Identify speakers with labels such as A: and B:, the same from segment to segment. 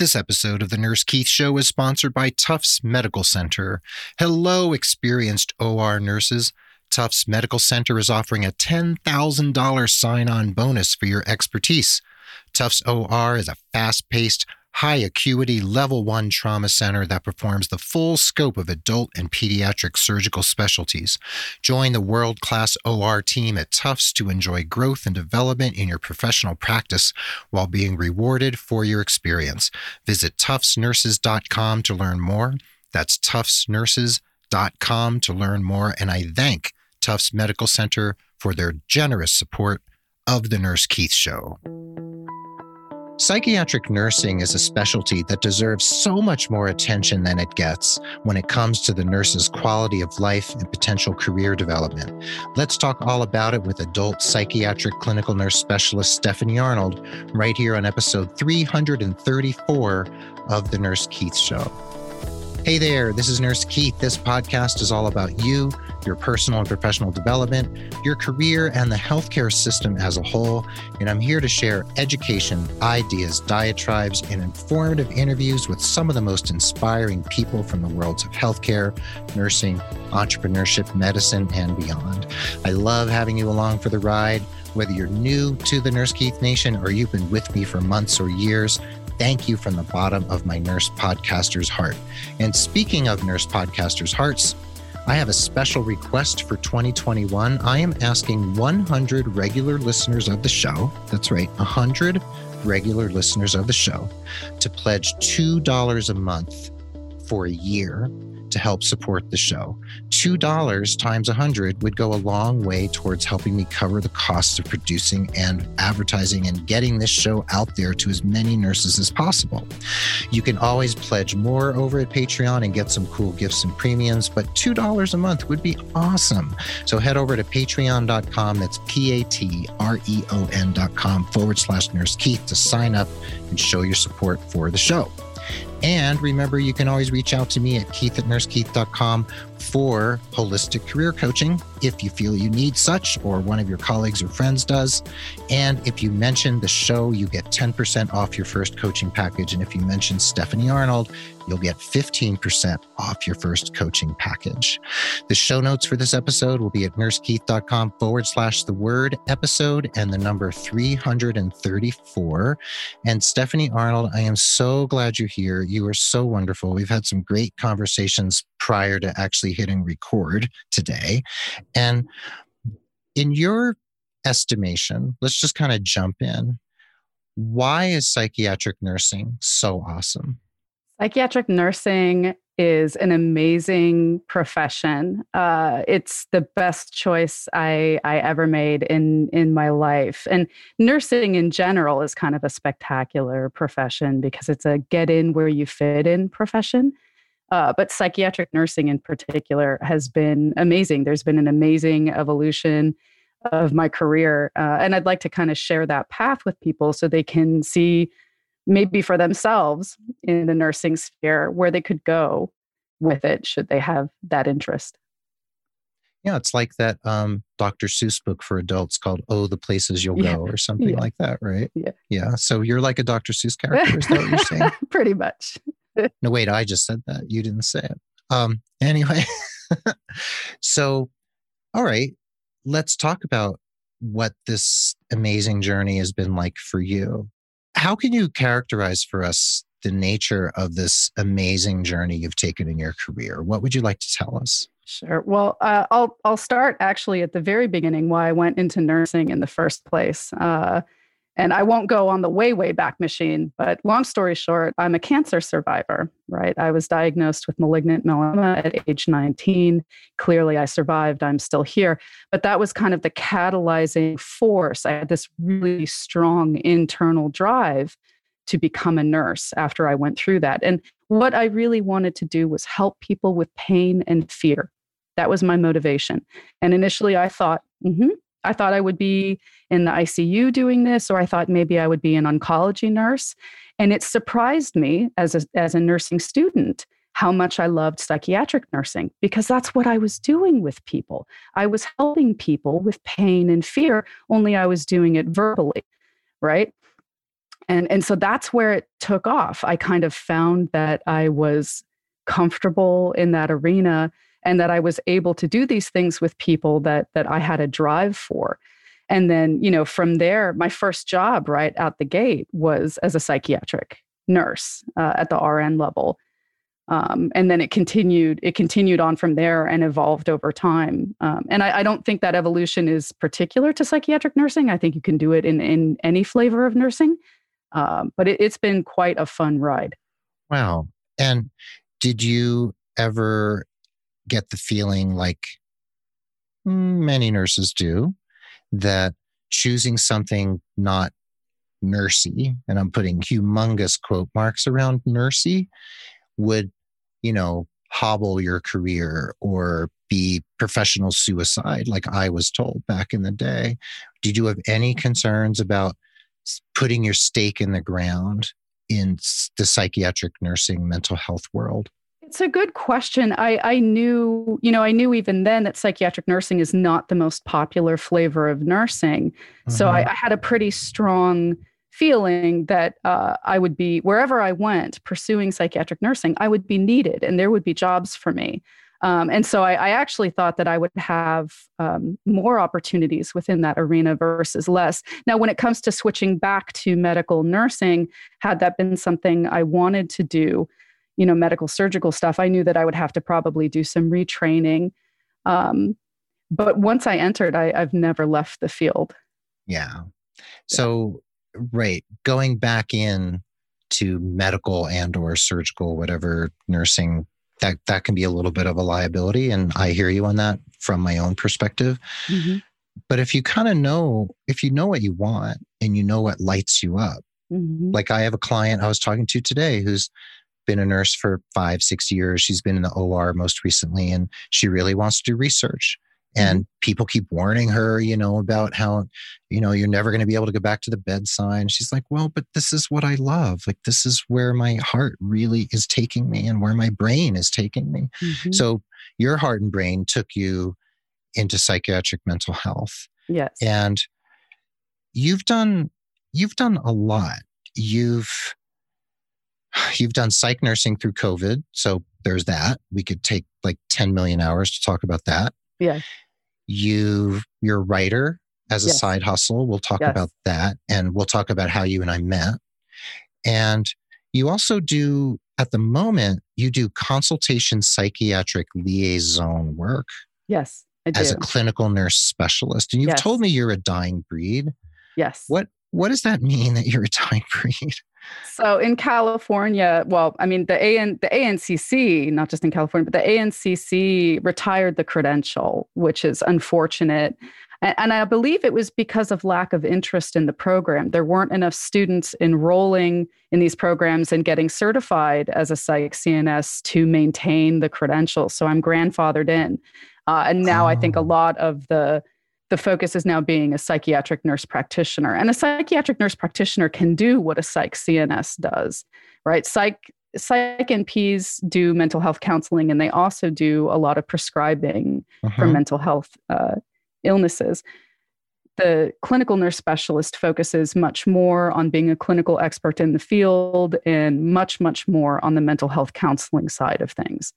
A: This episode of the Nurse Keith Show is sponsored by Tufts Medical Center. Hello, experienced OR nurses. Tufts Medical Center is offering a $10,000 sign on bonus for your expertise. Tufts OR is a fast paced, high acuity level 1 trauma center that performs the full scope of adult and pediatric surgical specialties. Join the world class OR team at Tufts to enjoy growth and development in your professional practice while being rewarded for your experience. Visit tuftsnurses.com to learn more. That's tuftsnurses.com to learn more. And I thank Tufts Medical Center for their generous support of the Nurse Keith Show. Psychiatric nursing is a specialty that deserves so much more attention than it gets when it comes to the nurse's quality of life and potential career development. Let's talk all about it with adult psychiatric clinical nurse specialist Stephanie Arnold right here on episode 334 of The Nurse Keith Show. Hey there, this is Nurse Keith. This podcast is all about you, your personal and professional development, your career, and the healthcare system as a whole. And I'm here to share education, ideas, diatribes, and informative interviews with some of the most inspiring people from the worlds of healthcare, nursing, entrepreneurship, medicine, and beyond. I love having you along for the ride. Whether you're new to the Nurse Keith Nation or you've been with me for months or years, thank you from the bottom of my nurse podcaster's heart. And speaking of nurse podcasters' hearts, I have a special request for 2021. I am asking 100 regular listeners of the show, that's right, 100 regular listeners of the show, to pledge $2 a month for a year to help support the show. $2 times 100 would go a long way towards helping me cover the costs of producing and advertising and getting this show out there to as many nurses as possible. You can always pledge more over at Patreon and get some cool gifts and premiums, but $2 a month would be awesome. So head over to patreon.com, that's P A T R E O N.com forward slash nurse Keith to sign up and show your support for the show. And remember, you can always reach out to me at keith at nursekeith.com for holistic career coaching if you feel you need such or one of your colleagues or friends does. And if you mention the show, you get 10% off your first coaching package. And if you mention Stephanie Arnold, you'll get 15% off your first coaching package. The show notes for this episode will be at nursekeith.com forward slash the word episode and the number 334. And Stephanie Arnold, I am so glad you're here. You are so wonderful. We've had some great conversations prior to actually hitting record today. And in your estimation, let's just kind of jump in. Why is psychiatric nursing so awesome?
B: Psychiatric nursing is an amazing profession. Uh, it's the best choice I, I ever made in in my life. And nursing in general is kind of a spectacular profession because it's a get in where you fit in profession. Uh, but psychiatric nursing in particular has been amazing. There's been an amazing evolution of my career. Uh, and I'd like to kind of share that path with people so they can see maybe for themselves in the nursing sphere where they could go with it should they have that interest.
A: Yeah, it's like that um, Dr. Seuss book for adults called "Oh, the Places You'll yeah. Go" or something yeah. like that, right?
B: Yeah.
A: Yeah. So you're like a Dr. Seuss character. Is that what you're saying?
B: Pretty much.
A: No, wait, I just said that. You didn't say it. Um, anyway, so, all right, let's talk about what this amazing journey has been like for you. How can you characterize for us the nature of this amazing journey you've taken in your career? What would you like to tell us?
B: Sure. Well, uh, I'll I'll start actually at the very beginning why I went into nursing in the first place. Uh, and I won't go on the way, way back machine, but long story short, I'm a cancer survivor, right? I was diagnosed with malignant melanoma at age 19. Clearly, I survived. I'm still here. But that was kind of the catalyzing force. I had this really strong internal drive to become a nurse after I went through that. And what I really wanted to do was help people with pain and fear. That was my motivation. And initially, I thought, mm-hmm, I thought I would be in the ICU doing this, or I thought maybe I would be an oncology nurse. And it surprised me as a, as a nursing student how much I loved psychiatric nursing because that's what I was doing with people. I was helping people with pain and fear, only I was doing it verbally, right? and and so that's where it took off i kind of found that i was comfortable in that arena and that i was able to do these things with people that that i had a drive for. And then you know from there my first job right out the gate was as a psychiatric nurse uh, at the rn level. Um, and then it continued it continued on from there and evolved over time. Um, and I, I, don't think that evolution is particular to psychiatric nursing. I think you can do it in, in any flavor of nursing. Um, but it, it's been quite a fun ride.
A: Wow. And did you ever get the feeling like many nurses do that choosing something not nursey, and I'm putting humongous quote marks around nursey, would, you know, hobble your career or be professional suicide, like I was told back in the day? Did you have any concerns about putting your stake in the ground in the psychiatric nursing mental health world?
B: It's a good question. I, I knew, you know, I knew even then that psychiatric nursing is not the most popular flavor of nursing. Mm-hmm. So I, mm-hmm. I, had a pretty strong feeling that uh, I would be, wherever I went pursuing psychiatric nursing, I would be needed and there would be jobs for me. Um, and so I, I, actually thought that I would have um, more opportunities within that arena versus less. Now, when it comes to switching back to medical nursing, had that been something I wanted to do, you know, medical surgical stuff, I knew that I would have to probably do some retraining. Um, but once I entered, I, I've never left the field.
A: Yeah. So, right, going back in to medical and or surgical whatever nursing that that can be a little bit of a liability and i hear you on that from my own perspective mm-hmm. but if you kind of know if you know what you want and you know what lights you up mm-hmm. like i have a client i was talking to today who's been a nurse for five six years. She's been in the or most recently and she really wants to do research. And mm-hmm. people keep warning her you know about how you know you're never going to be able to go back to the bedside. She's like well but this is what i love. Like this is where my heart really is taking me and where my brain is taking me. Mm-hmm. so your heart and brain took you into psychiatric mental health.
B: Yes.
A: And you've done you've done a lot. You've you've done psych nursing through covid so there's that we could take like 10 million hours to talk about that
B: yeah.
A: You you're a writer as a yes. side hustle. We'll talk yes. about that and we'll talk about how you and I met. And you also do at the moment you do consultation psychiatric liaison work.
B: Yes.
A: As a clinical nurse specialist. And you've yes. told me you're a dying breed.
B: Yes.
A: What what does that mean that you're a dying breed?
B: So in California, well, I mean the AN the ANCC, not just in California, but the ANCC retired the credential, which is unfortunate. And, and I believe it was because of lack of interest in the program. There weren't enough students enrolling in these programs and getting certified as a psych CNS to maintain the credential. So I'm grandfathered in. Uh, and now oh. I think a oh. lot of the the focus is now being a psychiatric nurse practitioner. And a psychiatric nurse practitioner can do what a psych CNS does, right? Psych psych NPs do mental health counseling and they also do a lot of prescribing uh-huh. for mental health uh, illnesses. The clinical nurse specialist focuses much more on being a clinical expert in the field and much, much more on the mental health counseling side of things.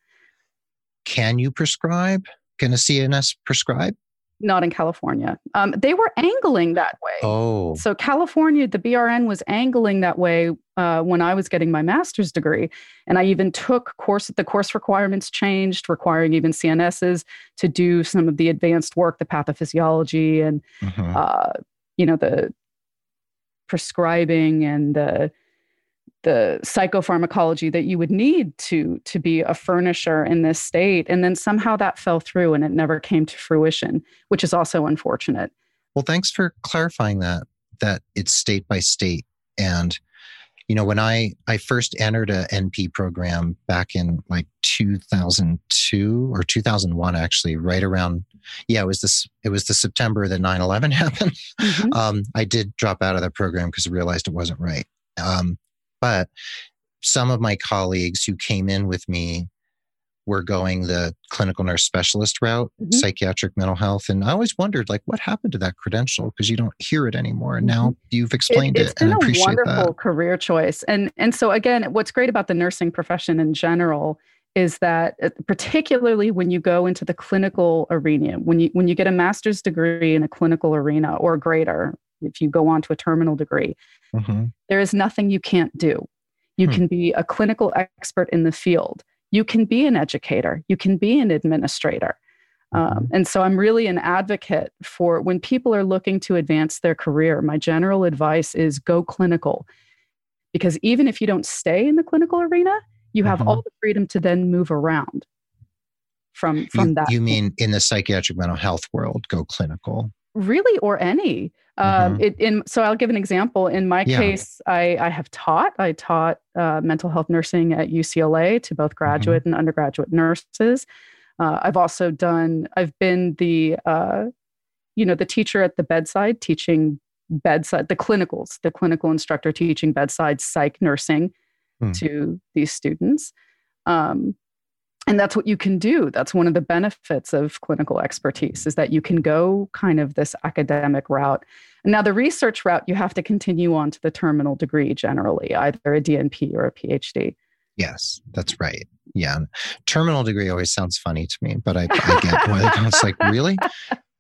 A: Can you prescribe? Can a CNS prescribe?
B: Not in California. Um, they were angling that way.
A: Oh.
B: So California, the BRN was angling that way uh, when I was getting my master's degree. And I even took course, the course requirements changed, requiring even CNSs to do some of the advanced work, the pathophysiology and, mm-hmm. uh, you know, the prescribing and the the psychopharmacology that you would need to to be a furnisher in this state. And then somehow that fell through and it never came to fruition which is also unfortunate.
A: Well thanks for clarifying that that it's state by state. And you know when i i first entered a np program back in like 2002 or 2001 actually right around yeah it was this it was the september that 9-11 happened. Mm-hmm. um, i did drop out of that program because i realized it wasn't right. Um, but some of my colleagues who came in with me were going the clinical nurse specialist route, mm-hmm. psychiatric mental health. And I always wondered, like, what happened to that credential? Because you don't hear it anymore. And now mm-hmm. you've explained
B: it.
A: It's been
B: a wonderful that. career choice. And and so again, what's great about the nursing profession in general is that uh, particularly when you go into the clinical arena, when you when you get a master's degree in a clinical arena or greater, if you go on to a terminal degree, mm-hmm. there is nothing you can't do. You hmm. can be a clinical expert in the field you can be an educator, you can be an administrator. Um, mm-hmm. and so I'm really an advocate for when people are looking to advance their career, my general advice is go clinical. Because even if you don't stay in the clinical arena, you have mm-hmm. all the freedom to then move around from from
A: you,
B: that.
A: You mean in the psychiatric mental health world, go clinical?
B: Really, or any. Um, mm-hmm. it, in, so I'll give an example. In my yeah. case, I, I have taught. I taught uh, mental health nursing at UCLA to both mm-hmm. graduate mm-hmm. and undergraduate nurses. Uh, I've also done. I've been the, uh, you know, the teacher at the bedside teaching bedside the clinicals, the clinical instructor teaching bedside psych nursing mm. to these students. Um, and that's what you can do that's one of the benefits of clinical expertise is that you can go kind of this academic route now the research route you have to continue on to the terminal degree generally either a dnp or a phd
A: yes that's right yeah terminal degree always sounds funny to me but i, I get why it's like really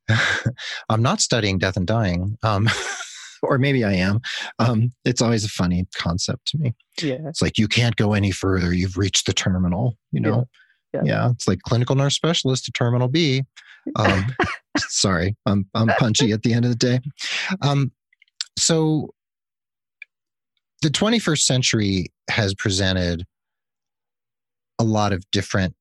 A: i'm not studying death and dying um, or maybe I am. Um, it's always a funny concept to me. Yeah. It's like you can't go any further. You've reached the terminal, you know? Yeah. yeah, it's like clinical nurse specialist to terminal B. Um, sorry, I'm I'm punchy at the end of the day. Um, so the 21st century has presented a lot of different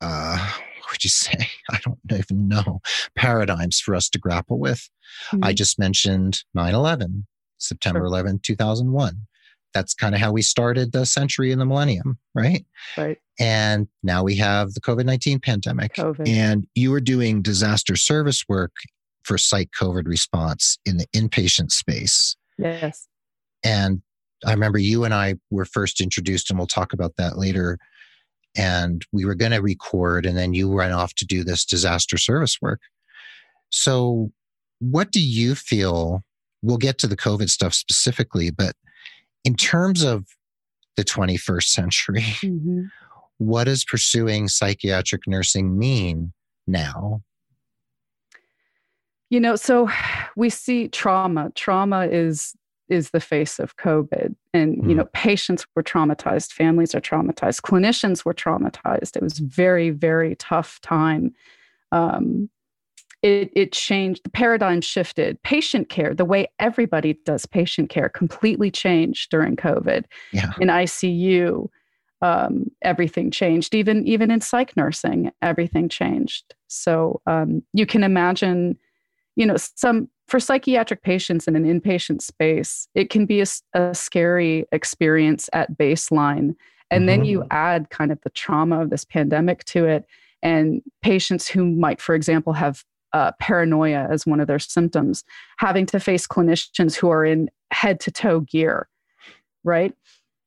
A: uh, what would you say? I don't even know paradigms for us to grapple with. Mm-hmm. I just mentioned 9 11, September sure. 11, 2001 that's kind of how we started the century and the millennium, right?
B: Right.
A: And now we have the COVID 19 pandemic. COVID. And you were doing disaster service work for site COVID response in the inpatient space.
B: Yes.
A: And I remember you and I were first introduced, and we'll talk about that later. And we were going to record, and then you went off to do this disaster service work. So, what do you feel? We'll get to the COVID stuff specifically, but in terms of the 21st century, mm-hmm. what does pursuing psychiatric nursing mean now?
B: You know, so we see trauma. Trauma is is the face of COVID. And, mm. you know, patients were traumatized, families are traumatized, clinicians were traumatized. It was very, very tough time. Um, it, it changed the paradigm shifted patient care the way everybody does patient care completely changed during covid yeah. in icu um, everything changed even even in psych nursing everything changed so um, you can imagine you know some for psychiatric patients in an inpatient space it can be a, a scary experience at baseline and mm-hmm. then you mm-hmm. add kind of the trauma of this pandemic to it and patients who might for example have uh, paranoia as one of their symptoms, having to face clinicians who are in head to toe gear, right?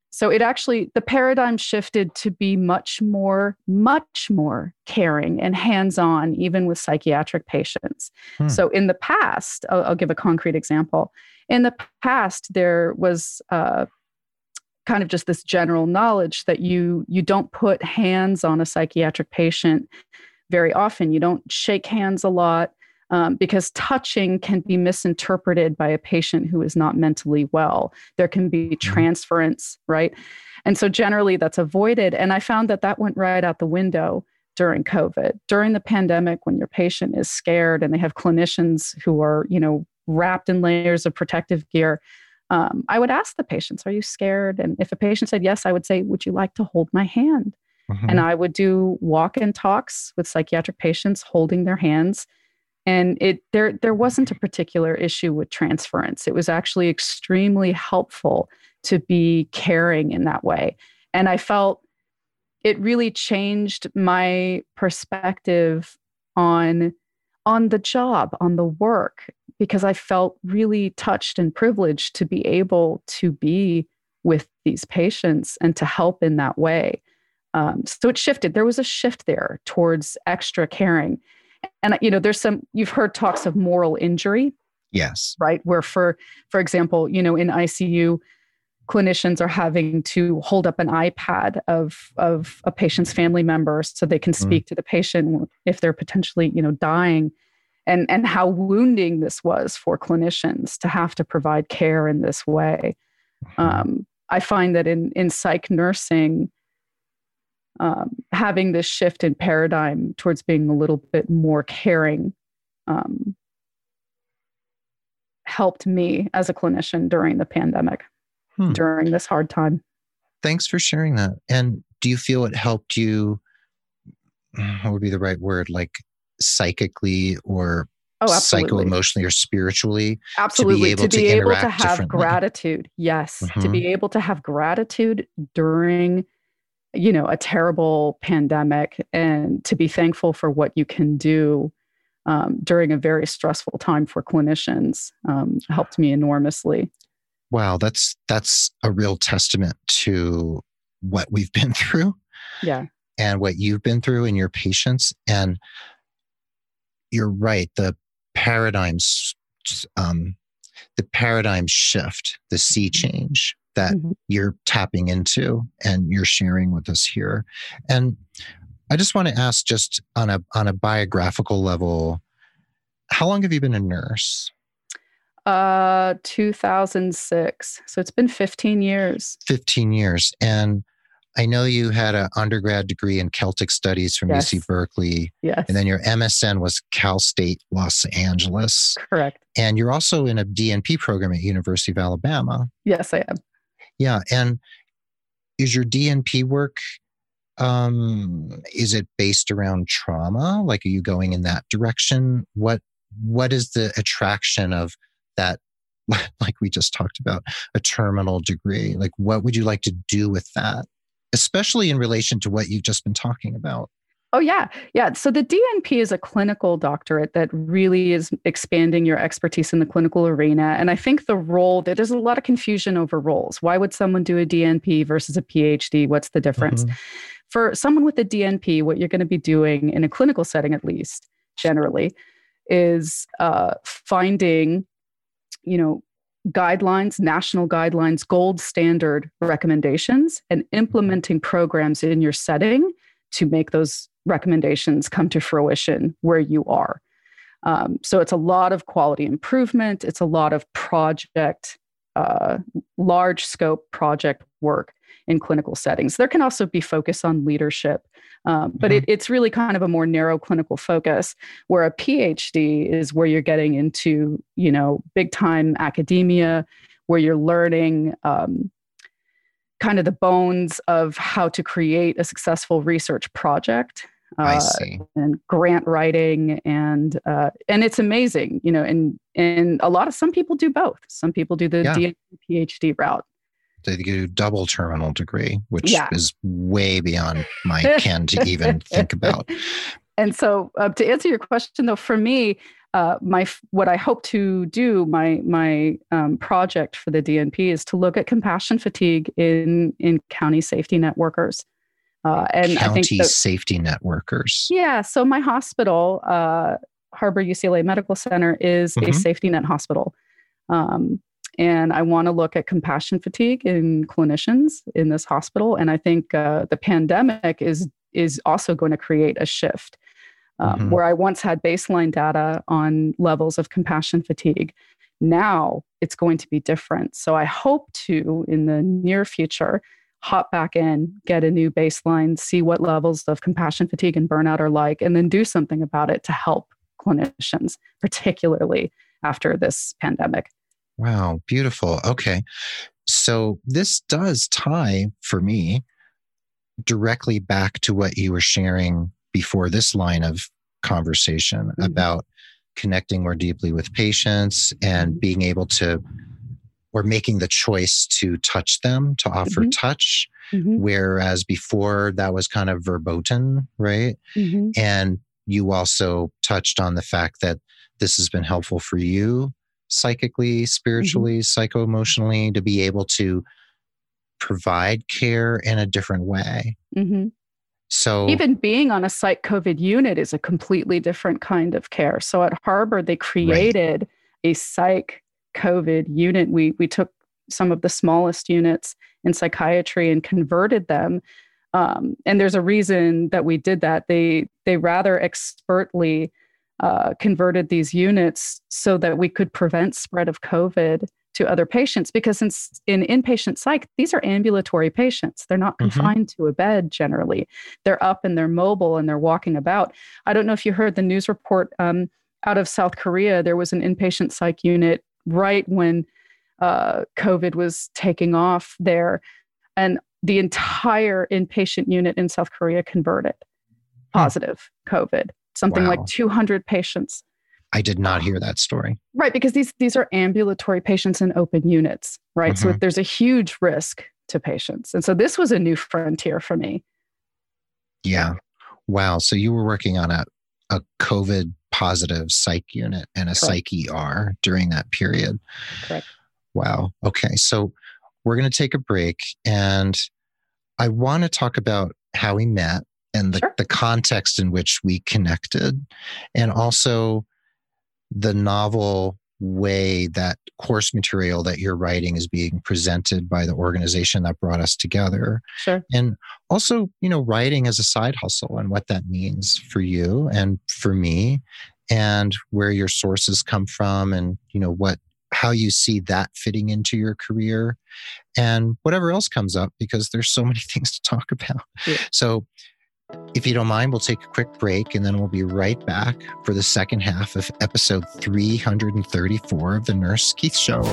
B: So it actually, the paradigm shifted to be much more, much more caring and hands on, even with psychiatric patients. Hmm. So in the past, I'll, I'll, give a concrete example. In the past, there was uh, kind of just this general knowledge that you you don't put hands on a psychiatric patient very often. You don't shake hands a lot um, because touching can be misinterpreted by a patient who is not mentally well. There can be mm-hmm. transference, right? And so generally that's avoided. And I found that that went right out the window during COVID. During the pandemic, when your patient is scared and they have clinicians who are, you know, wrapped in layers of protective gear, um, I would ask the patients, Are you scared? And if a patient said yes, I would say, Would you like to hold my hand? Mm-hmm. And I would do walk in talks with psychiatric patients holding their hands. And it there there wasn't a particular issue with transference. It was actually extremely helpful to be caring in that way. And I felt it really changed my perspective on on the job, on the work, because I felt really touched and privileged to be able to be with these patients and to help in that way. Um, so it shifted. There was a shift there towards extra caring. And you know, there's some you've heard talks of moral injury.
A: Yes.
B: Right. Where for for example, you know, in ICU, clinicians are having to hold up an iPad of of a patient's family member so they can mm. speak mm. to the patient if they're potentially, you know, dying. And and how wounding this was for clinicians to have to provide care in this way. Mm-hmm. Um, I find that in in psych nursing, um, having this shift in paradigm towards being a little bit more caring um, helped me as a clinician during the pandemic, hmm. during this hard time.
A: Thanks for sharing that. And do you feel it helped you? What would be the right word? Like psychically or oh, psycho emotionally or spiritually
B: absolutely to be able to, be to, able to have gratitude yes mm-hmm. to be able to have gratitude during you know a terrible pandemic and to be thankful for what you can do um, during a very stressful time for clinicians um, helped me enormously
A: wow that's that's a real testament to what we've been through
B: yeah
A: and what you've been through and your patients and you're right the paradigms um, the paradigm shift the sea mm-hmm. change that mm-hmm. you're tapping into and you're sharing with us here. And I just want to ask just on a on a biographical level, how long have you been a nurse?
B: Uh 2006. So it's been 15 years.
A: 15 years. And I know you had an undergrad degree in Celtic studies from yes. UC Berkeley.
B: Yes.
A: And then your MSN was Cal State Los Angeles.
B: Correct.
A: And you're also in a DNP program at University of Alabama.
B: Yes, I am.
A: Yeah. And is your DNP work um is it based around trauma? Like are you going in that direction? What what is the attraction of that like we just talked about a terminal degree? Like what would you like to do with that? Especially in relation to what you've just been talking about
B: Oh, yeah. Yeah. So the DNP is a clinical doctorate that really is expanding your expertise in the clinical arena. And I think the role, there's a lot of confusion over roles. Why would someone do a DNP versus a PhD? What's the difference? Mm-hmm. For someone with a DNP, what you're going to be doing in a clinical setting, at least generally, is uh, finding, you know, guidelines, national guidelines, gold standard recommendations, and implementing programs in your setting to make those recommendations come to fruition where you are. Um, so it's a lot of quality improvement, it's a lot of project, uh, large scope project work in clinical settings. There can also be focus on leadership, um, but mm-hmm. it, it's really kind of a more narrow clinical focus. Where a PhD is where you're getting into, you know, big time academia, where you're learning um, kind of the bones of how to create a successful research project
A: uh,
B: and grant writing and uh, and it's amazing you know and and a lot of some people do both some people do the yeah. phd route
A: they do double terminal degree which yeah. is way beyond my ken to even think about
B: and so uh, to answer your question though for me uh, my what I hope to do my my um, project for the DNP is to look at compassion fatigue in in county safety net workers.
A: Uh, and county I think the, safety net workers.
B: Yeah. So my hospital, uh, Harbor UCLA Medical Center, is mm-hmm. a safety net hospital. Um, and I want to look at compassion fatigue in clinicians in this hospital. And I think uh, the pandemic is is also going to create a shift um, mm-hmm. where I once had baseline data on levels of compassion fatigue. Now it's going to be different. So I hope to, in the near future, hop back in, get a new baseline, see what levels of compassion fatigue and burnout are like, and then do something about it to help clinicians, particularly after this pandemic.
A: Wow, beautiful. Okay. So this does tie for me directly back to what you were sharing before this line of conversation mm-hmm. about connecting more deeply with patients and mm-hmm. being able to or making the choice to touch them to offer mm-hmm. touch mm-hmm. whereas before that was kind of verboten right mm-hmm. and you also touched on the fact that this has been helpful for you psychically mm-hmm. spiritually psycho emotionally to be able to provide care in a different way So
B: even being on a psych COVID unit is a completely different kind of care. So at Harbor, they created right. a psych COVID unit. We we took some of the smallest units in psychiatry and converted them. Um, and there's a reason that we did that. They they rather expertly uh, converted these units so that we could prevent spread of COVID to other patients because in, in inpatient psych these are ambulatory patients they're not mm-hmm. confined mm-hmm. to a bed generally they're up and they're mobile and they're walking about i don't know if you heard the news report um, out of south korea there was an inpatient psych unit right when uh, covid was taking off there and the entire inpatient unit in south korea converted hmm. positive covid something wow. like 200 patients
A: I did not hear that story.
B: Right, because these these are ambulatory patients in open units, right? Mm-hmm. So there's a huge risk to patients. And so this was a new frontier for me.
A: Yeah. Wow. So you were working on a a COVID positive psych unit and a Correct. psych ER during that period.
B: Correct.
A: Wow. Okay. So we're going to take a break and I want to talk about how we met and the, sure. the context in which we connected and also the novel way that course material that you're writing is being presented by the organization that brought us together.
B: Sure.
A: And also, you know, writing as a side hustle and what that means for you and for me and where your sources come from and, you know, what how you see that fitting into your career and whatever else comes up because there's so many things to talk about. Yeah. So if you don't mind, we'll take a quick break and then we'll be right back for the second half of episode 334 of The Nurse Keith Show.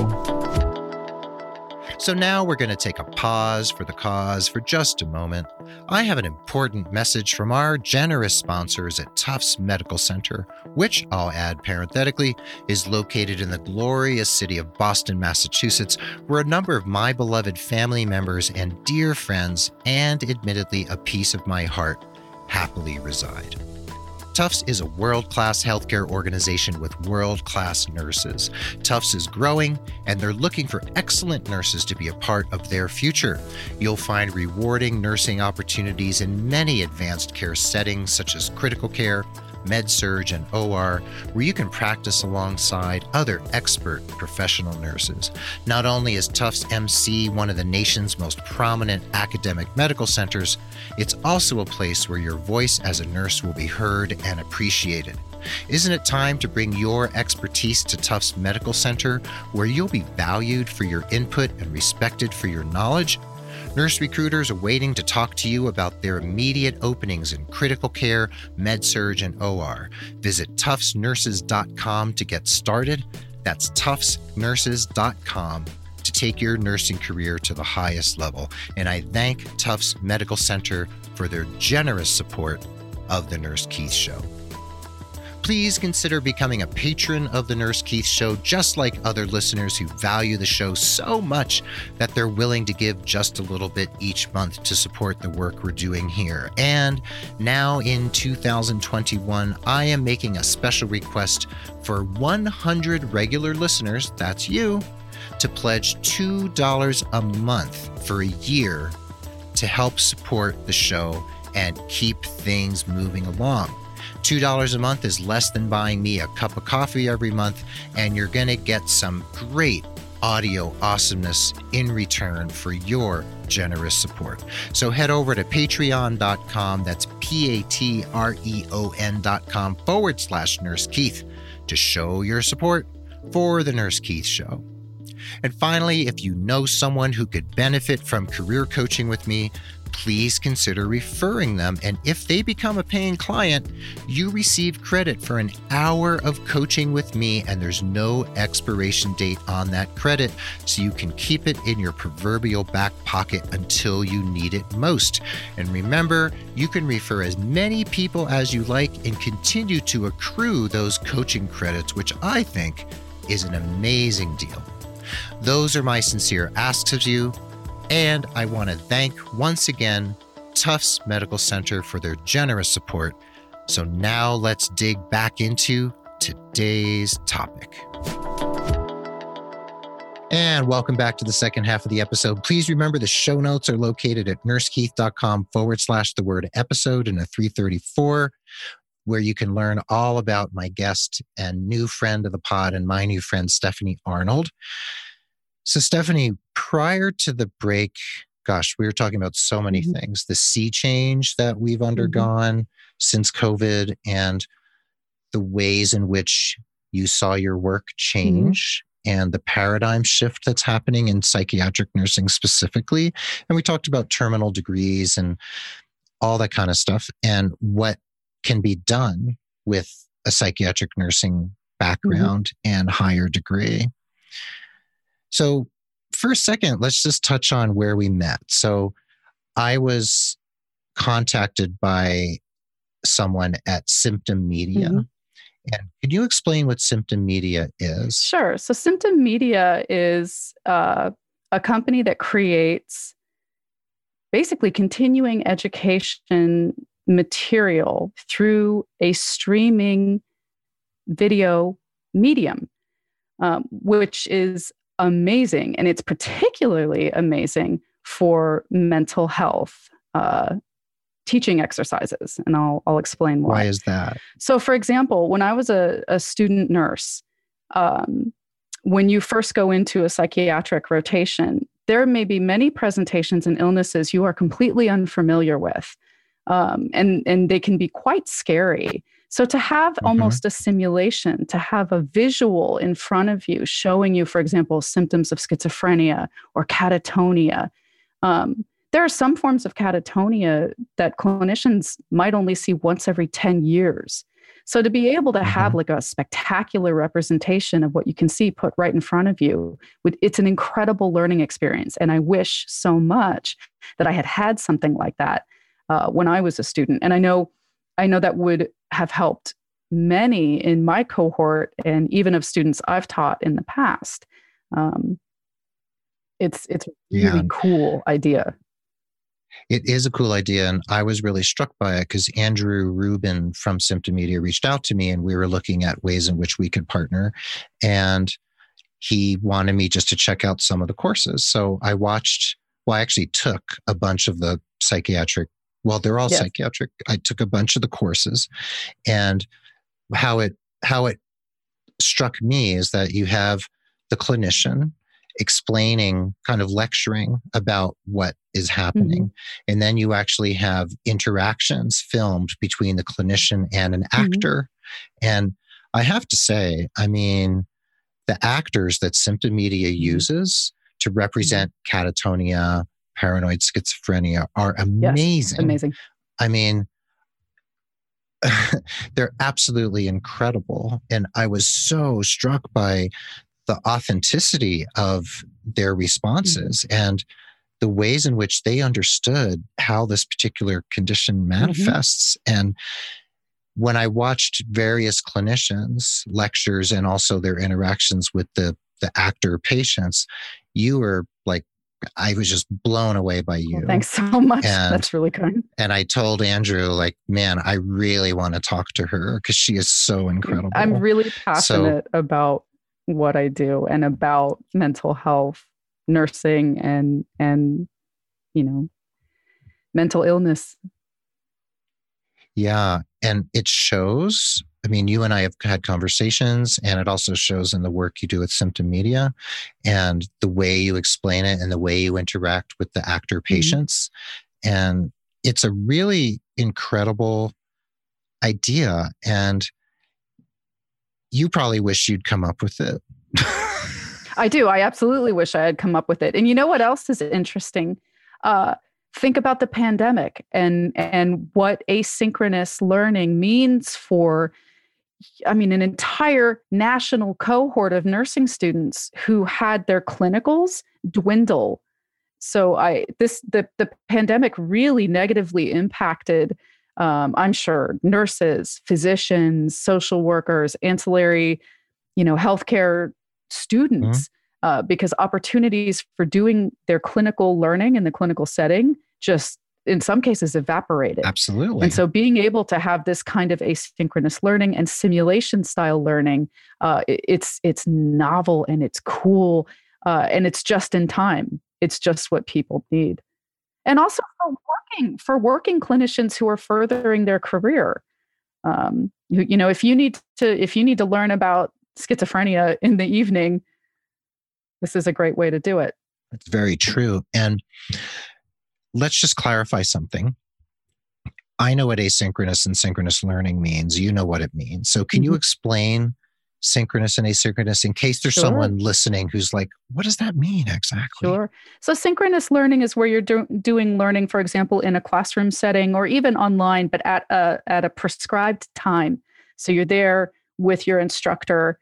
A: So now we're going to take a pause for the cause for just a moment. I have an important message from our generous sponsors at Tufts Medical Center, which I'll add parenthetically is located in the glorious city of Boston, Massachusetts, where a number of my beloved family members and dear friends, and admittedly a piece of my heart, happily reside. Tufts is a world class healthcare organization with world class nurses. Tufts is growing, and they're looking for excellent nurses to be a part of their future. You'll find rewarding nursing opportunities in many advanced care settings, such as critical care, med surg, and OR, where you can practice alongside other expert professional nurses. Not only is Tufts MC one of the nation's most prominent academic medical centers, it's also a place where your voice as a nurse will be heard and appreciated. Isn't it time to bring your expertise to Tufts Medical Center, where you'll be valued for your input and respected for your knowledge? Nurse recruiters are waiting to talk to you about their immediate openings in critical care, med surg, and OR. Visit tuftsnurses.com to get started. That's tuftsnurses.com to take your nursing career to the highest level. And I thank Tufts Medical Center for their generous support of the Nurse Keith Show please consider becoming a patron of the Nurse Keith Show, just like other listeners who value the show so much that they're willing to give just a little bit each month to support the work we're doing here. And now in 2021, I am making a special request for 100 regular listeners, that's you, to pledge $2 a month for a year to help support the show and keep things moving along. $2 a month is less than buying me a cup of coffee every month, and you're going to get some great audio awesomeness in return for your generous support. So head over to patreon.com, that's P A T R E O N.com forward slash Nurse Keith to show your support for the Nurse Keith Show. And finally, if you know someone who could benefit from career coaching with me, please consider referring them. And if they become a paying client, you receive credit for an hour of coaching with me, and there's no expiration date on that credit. So you can keep it in your proverbial back pocket until you need it most. And remember, you can refer as many people as you like and continue to accrue those coaching credits, which I think is an amazing deal. Those are my sincere asks of you. And I want to thank once again Tufts Medical Center for their generous support. So now let's dig back into today's topic. And welcome back to the second half of the episode. Please remember the show notes are located at nursekeith.com forward slash the word episode in a 334, where you can learn all about my guest and new friend of the pod and my new friend, Stephanie Arnold. So, Stephanie, prior to the break, gosh, we were talking about so many mm-hmm. things the sea change that we've mm-hmm. undergone mm-hmm. since COVID and the ways in which you saw your work mm-hmm. change and the paradigm shift that's happening in psychiatric nursing specifically. And we talked about terminal degrees and all that kind of stuff and what can be done with a psychiatric nursing mm-hmm. background mm-hmm. and higher degree. So, for a second, let's just touch on where we met. So, I was contacted by someone at Symptom Media. Mm-hmm. And can you explain what Symptom Media is?
B: Sure. So, Symptom Media is uh, a company that creates basically continuing education material through a streaming video medium, um, which is amazing. And it's particularly amazing for mental health. Uh, teaching exercises, and I'll, I'll explain why.
A: Why is that?
B: So, for example, when I was a, a student nurse, um, when you first go into a psychiatric rotation, there may be many presentations and illnesses you are completely unfamiliar with, um, and, and they can be quite scary. So, to have mm-hmm. almost a simulation, to have a visual in front of you showing you, for example, symptoms of schizophrenia or catatonia, um, there are some forms of catatonia that clinicians might only see once every 10 years. So to be able to mm-hmm. have like a spectacular representation of what you can see put right in front of you, it's an incredible learning experience. And I wish so much that I had had something like that uh, when I was a student. And I know, I know that would have helped many in my cohort and even of students I've taught in the past. Um, it's it's a really yeah. cool idea.
A: It is a cool idea. And I was really struck by it because Andrew Rubin from Symptom Media reached out to me and we were looking at ways in which we could partner. And he wanted me just to check out some of the courses. So I watched, well, I actually took a bunch of the psychiatric, well, they're all yes. psychiatric. I took a bunch of the courses and how it, how it struck me is that you have the clinician explaining, kind of lecturing about what is happening. Mm-hmm. And then you actually have interactions filmed between the clinician and an mm-hmm. actor. Mm-hmm. And I have to say, I mean, the actors that Symptom Media mm-hmm. uses to mm-hmm. represent catatonia, paranoid schizophrenia are amazing.
B: Yes, amazing.
A: I mean, they're absolutely incredible. And I was so struck by the authenticity of their responses mm-hmm. and the ways in which they understood how this particular condition mm-hmm. manifests. Mm-hmm. And when I watched various clinicians' lectures and also their interactions with the, the actor patients, you were like, I was just blown away by you.
B: Well, thanks so much. And, That's really kind.
A: And I told Andrew, like, man, I really want to talk to her because she is so mm, incredible.
B: I'm really passionate so, about what I do and about mental health, nursing, and and you know, mental illness.
A: Yeah, and it shows. I mean, you and I have had conversations, and it also shows in the work you do with Symptom Media and the way you explain it and the way you interact with the actor mm-hmm. patients. Mm-hmm. And it's a really incredible idea. And you probably wish you'd come up with it.
B: I do. I absolutely wish I had come up with it. And you know what else is interesting? Uh, think about the pandemic and and what asynchronous learning means for I mean, an entire national cohort of nursing students who had their clinicals dwindle. So I this the the pandemic really negatively impacted um, I'm sure nurses, physicians, social workers, ancillary, you know, healthcare students, mm-hmm. uh, because opportunities for doing their clinical learning in the clinical setting just in some cases evaporated.
A: Absolutely.
B: And so being able to have this kind of asynchronous learning and simulation style learning, uh, it's it's novel and it's cool. uh, and it's just in time. It's just what people need. And also for working for working clinicians who are furthering their career. Um, you, you know, if you need to if you need to learn about schizophrenia in the evening, this is a great way to do it.
A: It's very true. And let's just clarify something. I know what asynchronous and synchronous learning means. You know what it means. So, can mm-hmm. you explain synchronous and asynchronous in case there's sure. someone listening who's like, what does that mean exactly?
B: Sure. So, synchronous learning is where you're do- doing learning, for example, in a classroom setting or even online, but at a, at a prescribed time. So, you're there with your instructor,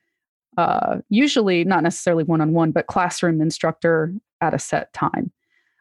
B: uh, usually not necessarily one on one, but classroom instructor at a set time.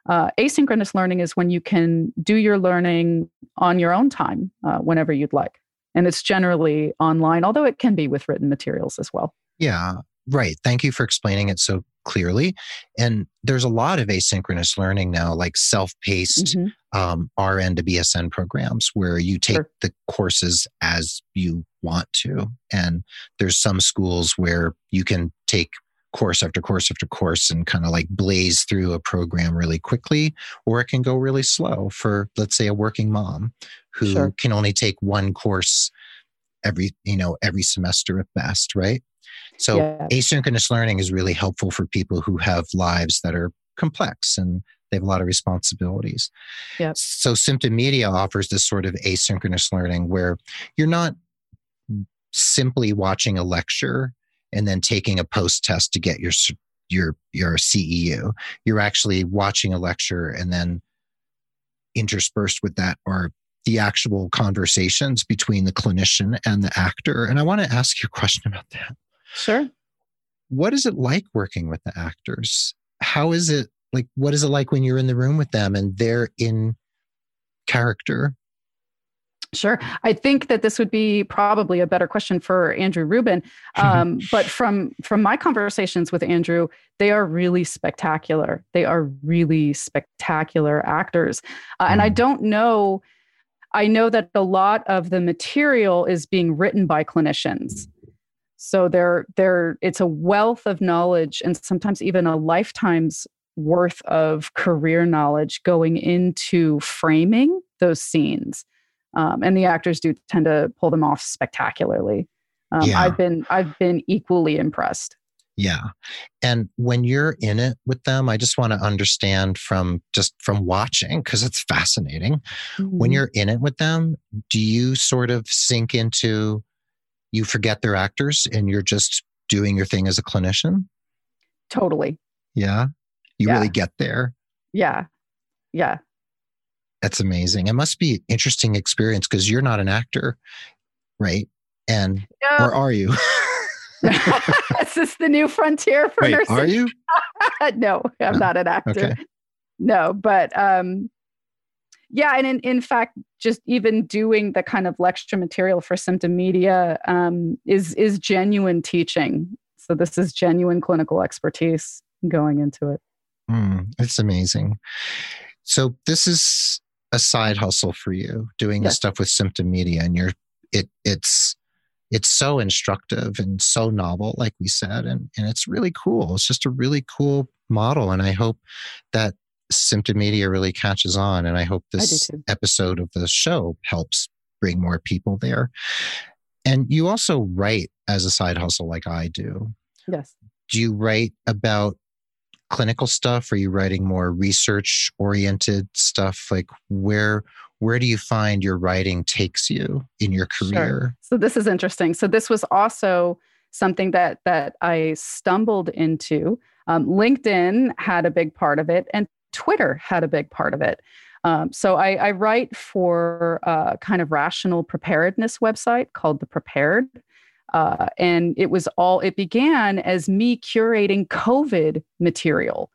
B: Uh, asynchronous learning is when you can do your learning on your own time uh, whenever you'd like. And it's generally online, although it can be with written materials as well.
A: Yeah, right. Thank you for explaining it so clearly. And there's a lot of asynchronous learning now, like self paced mm-hmm. um, RN to BSN programs where you take sure. the courses as you want to. And there's some schools where you can take course after course after course and kind of like blaze through a program really quickly, or it can go really slow for, let's say, a working mom who sure. can only take one course every, you know, every semester at best, right? So yeah. asynchronous learning is really helpful for people who have lives that are complex and they have a lot of responsibilities.
B: Yep.
A: So Symptom Media offers this sort of asynchronous learning where you're not simply watching a lecture and then taking a post test to get your your your CEU. You're actually watching a lecture and then interspersed with that are the actual conversations between the clinician and the actor. And I want to ask you a question about that.
B: Sure.
A: What is it like working with the actors? How is it like what is it like when you're in the room with them and they're in character
B: Sure. I think that this would be probably a better question for Andrew Rubin. Um, but from from my conversations with Andrew, they are really spectacular. They are really spectacular actors. Uh. And I mm. don't know, I know that a lot of the material is being written by clinicians. So they're, they're, it's a wealth of knowledge and sometimes even a lifetime's worth of career knowledge going into framing those scenes um, and the actors do tend to pull them off spectacularly. Um, yeah. I've been I've been equally impressed.
A: Yeah. And when you're in it with them, I just want to understand from just from watching, because it's fascinating. Mm-hmm. When you're in it with them, do you sort of sink into, you forget they're actors and you're just doing your thing as a clinician?
B: Totally.
A: Yeah. You yeah. really get there.
B: Yeah. Yeah.
A: That's amazing. It must be an interesting experience because you're not an actor, right? And no. or are you?
B: Is this the new frontier for
A: Wait,
B: nursing?
A: Are you?
B: no, I'm no. not an actor. Okay. No, but um, yeah, and in, in fact, just even doing the kind of lecture material for symptom media um, is is genuine teaching. So this is genuine clinical expertise going into it.
A: Mm, it's amazing. So this is a side hustle for you doing yes. the stuff with symptom media and you're it it's it's so instructive and so novel like we said and and it's really cool. It's just a really cool model and i hope that symptom media really catches on and i hope this I episode of the show helps bring more people there. And you also write as a side hustle like i do.
B: Yes.
A: Do you write about clinical stuff? Are you writing more research oriented stuff? Like where where do you find your writing takes you in your career? Sure.
B: So this is interesting. So this was also something that that I stumbled into. Um, LinkedIn had a big part of it, and Twitter had a big part of it. Um, so I, I, write for a kind of rational preparedness website called The Prepared. Uh, and it was all, it began as me curating COVID material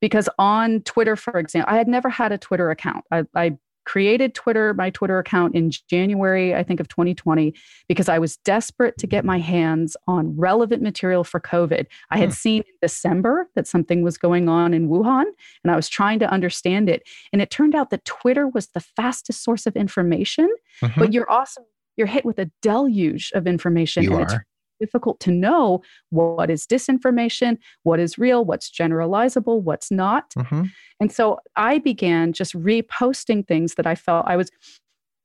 B: because on Twitter, for example, I had never had a Twitter account. I, I created Twitter, my Twitter account in January, I think, of 2020, because I was desperate to get my hands on relevant material for COVID. I had hmm. seen in December that something was going on in Wuhan, and I was trying to understand it. And it turned out that Twitter was the fastest source of information, mm-hmm. but you're also you're hit with a deluge of information.
A: You
B: and
A: are.
B: difficult to know what is disinformation, what is real, what's generalizable, what's not. Mm-hmm. And so I began just reposting things that I felt I was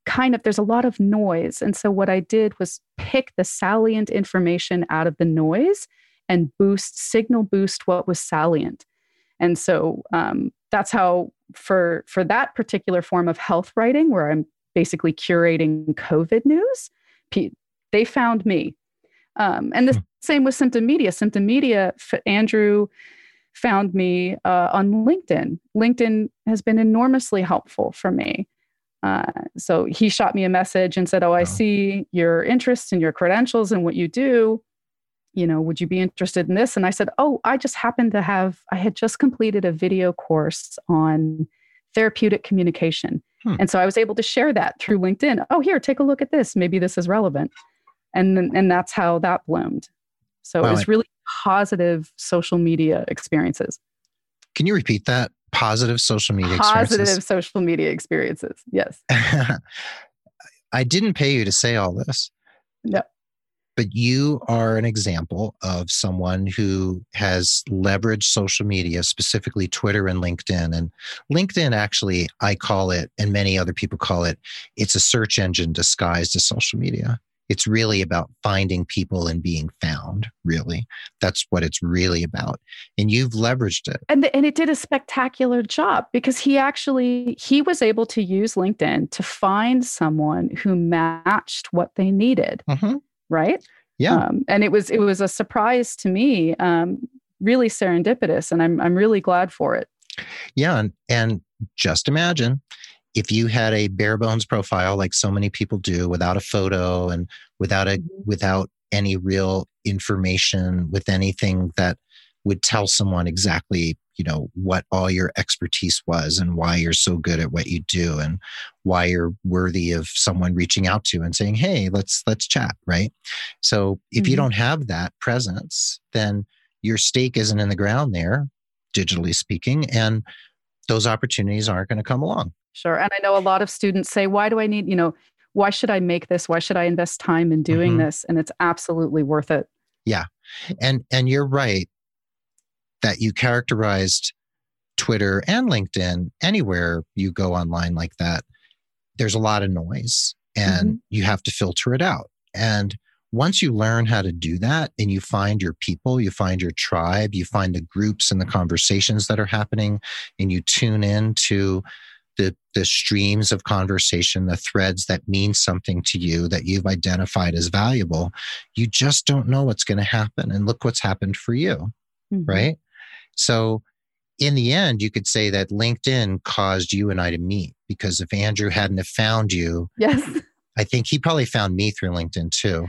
B: kind of, there's a lot of noise. And so what I did was pick the salient information out of the noise and boost, signal boost what was salient. And so um, that's how for for that particular form of health writing, where I'm basically curating COVID news, they found me. Um, and the hmm. same with Symptom Media. Symptom Media, Andrew found me uh, on LinkedIn. LinkedIn has been enormously helpful for me. Uh, so he shot me a message and said, "Oh, I see your interests and your credentials and what you do you know, would you be interested in this? And I said, oh, I just happened to have, I had just completed a video course on therapeutic communication. Hmm. And so I was able to share that through LinkedIn. Oh, here, take a look at this. Maybe this is relevant. And, and that's how that bloomed. So wow, it was really positive social media experiences.
A: Can you repeat that? Positive social media experiences.
B: Positive social media experiences. Yes.
A: I didn't pay you to say all this.
B: No
A: but you are an example of someone who has leveraged social media, specifically Twitter and LinkedIn. And LinkedIn, actually, I call it, and many other people call it, it's a search engine disguised as social media. It's really about finding people and being found, really. That's what it's really about. And you've leveraged it.
B: And, the, and it did a spectacular job because he actually he was able to use LinkedIn to find someone who matched what they needed. Mm-hmm right?
A: Yeah. Um,
B: and it was it was a surprise to me, um, really serendipitous, and I'm I'm really glad for it.
A: Yeah, and, and just imagine if you had a bare bones profile like so many people do without a photo and without a mm-hmm. without any real information with anything that would tell someone exactly you know what all your expertise was and why you're so good at what you do and why you're worthy of someone reaching out to and saying hey let's let's chat right? So if mm-hmm. you don't have that presence then your stake isn't in the ground there digitally speaking and those opportunities aren't going to come along.
B: Sure and i know a lot of students say why do i need you know why should i make this? Why should i invest time in doing mm-hmm. this? and it's absolutely worth it.
A: Yeah and and you're right that you characterized Twitter and LinkedIn, anywhere you go online like that, there's a lot of noise and mm-hmm. you have to filter it out. And once you learn how to do that and you find your people, you find your tribe, you find the groups and the conversations that are happening, and you tune in to the, the streams of conversation, the threads that mean something to you that you've identified as valuable, you just don't know what's going to happen. And look what's happened for you, mm-hmm. right? So, in the end, you could say that LinkedIn caused you and I to meet because if Andrew hadn't have found you,
B: yes,
A: I think he probably found me through LinkedIn too.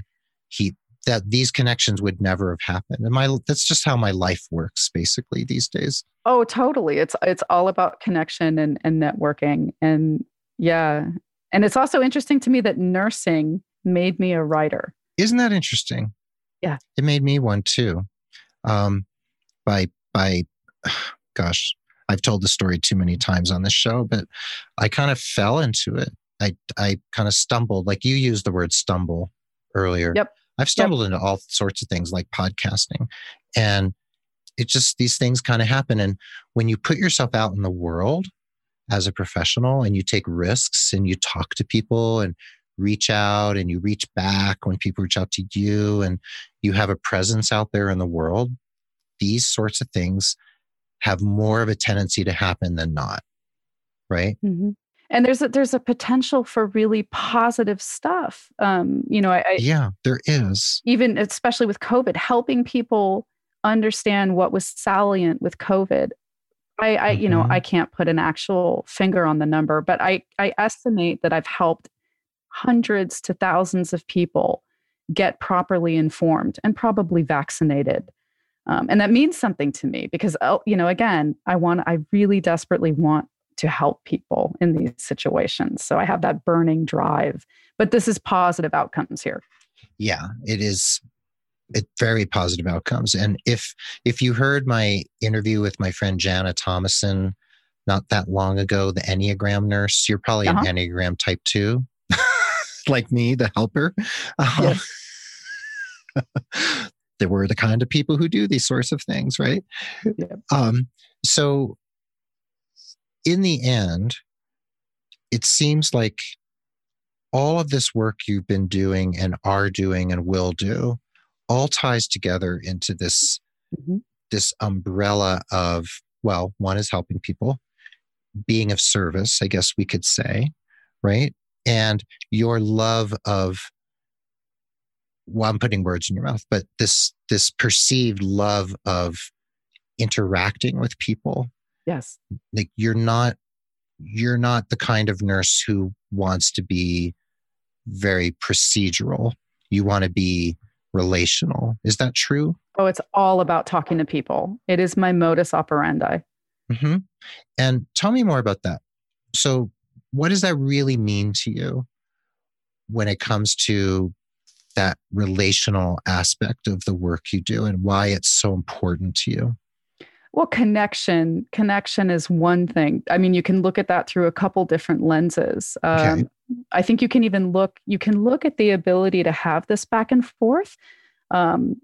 A: He that these connections would never have happened. And my that's just how my life works basically these days.
B: Oh, totally. It's it's all about connection and, and networking. And yeah. And it's also interesting to me that nursing made me a writer.
A: Isn't that interesting?
B: Yeah.
A: It made me one too. Um, by by, gosh, I've told the story too many times on this show, but I kind of fell into it. I, I kind of stumbled, like you used the word stumble earlier.
B: Yep.
A: I've stumbled yep. into all sorts of things like podcasting. And it just, these things kind of happen. And when you put yourself out in the world as a professional and you take risks and you talk to people and reach out and you reach back when people reach out to you and you have a presence out there in the world, these sorts of things have more of a tendency to happen than not right
B: mm-hmm. and there's a there's a potential for really positive stuff um you know I, I,
A: yeah there is
B: even especially with covid helping people understand what was salient with covid i i mm-hmm. you know mm-hmm. i can't put an actual finger on the number but i i estimate that i've helped hundreds to thousands of people get properly informed and probably vaccinated um, and that means something to me because, oh, you know, again, I want, I really desperately want to help people in these situations. So I have that burning drive. But this is positive outcomes here.
A: Yeah, it is it very positive outcomes. And if if you heard my interview with my friend Jana Thomason not that long ago, the Enneagram nurse, you're probably uh-huh. an Enneagram type two, like me, the helper.
B: Um, yes.
A: they were the kind of people who do these sorts of things, right? Yeah. Um, so, in the end, it seems like all of this work you've been doing and are doing and will do all ties together into this mm-hmm. this umbrella of well one is helping people being of service i guess we could say right and your love of well i'm putting words in your mouth but this this perceived love of interacting with people.
B: Yes.
A: Like you're not you're not the kind of nurse who wants to be very procedural. You want to be relational. Is that true?
B: Oh it's all about talking to people. It is my modus operandi.
A: Mm-hmm. and tell me more about that. So what does that really mean to you when it comes to that relational aspect of the work you do and why it's so important to you?
B: Well, connection, connection is one thing. I mean, you can look at that through a couple different lenses. Um, okay. I think you can even look, you can look at the ability to have this back and forth um,